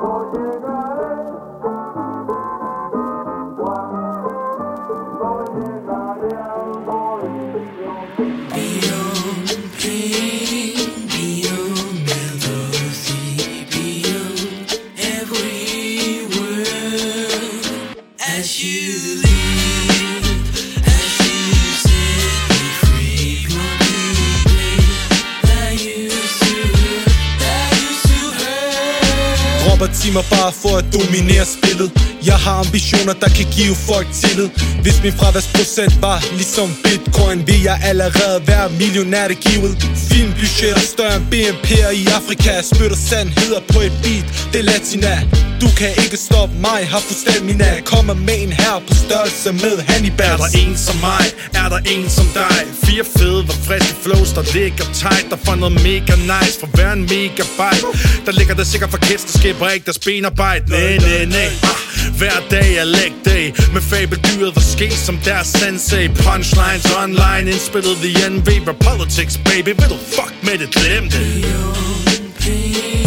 for you. Arbejdstimer bare for at dominere spillet. Jeg har ambitioner, der kan give folk tillid. Hvis min fraværsprocent var ligesom bitcoin Vil jeg allerede være millionær, det givet. Filmbudgetter større end BNP'er i Afrika Spytter sandheder på et beat, det er latina. Du kan ikke stoppe mig, har fået stamina Kommer med en her på størrelse med Hannibal. Er der en som mig? Er der en som dig? Fire fede, hvor friske flows, der ligger tight. Der får noget mega nice for hver en megabyte. Der ligger der sikkert for kids, der skaber ikke deres benarbejde. Næ, næ ah, Hver dag er leg day Med fabeldyret, der sker som deres sensei Punchlines online, indspillet the NV politics, baby, vil du fuck med det, glem det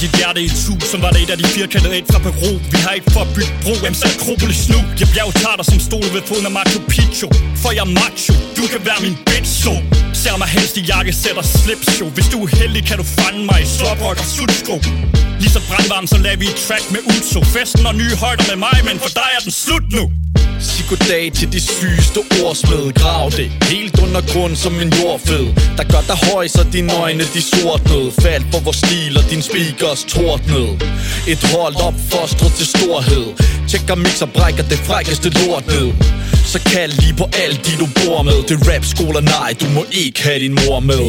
dit hjerte i tu, som var det et af de firkantede et fra Peru. Vi har ikke for at bygge bro, jamen så Akropolis nu Jeg tager dig som stol ved foden af Machu Picchu. For jeg er macho, du kan være min bitch so Ser mig helst i jakkesæt og slips jo. Hvis du er heldig, kan du fange mig i slåbrok og sudsko Lige så brandvarm, så laver vi et track med Uso Festen og nye højder med mig, men for dig er den slut nu goddag til de sygeste ordsmed Grav det helt under grund som en jordfed Der gør dig høj, så dine øjne de sortnede Fald for vores stil og din speakers tordnede Et hold opfostret til storhed. Tjekker mixer brækker det frækkeste lort ned. Så kald lige på alt de du bor med. Det rap skoler nej, du må ikke have din mor med.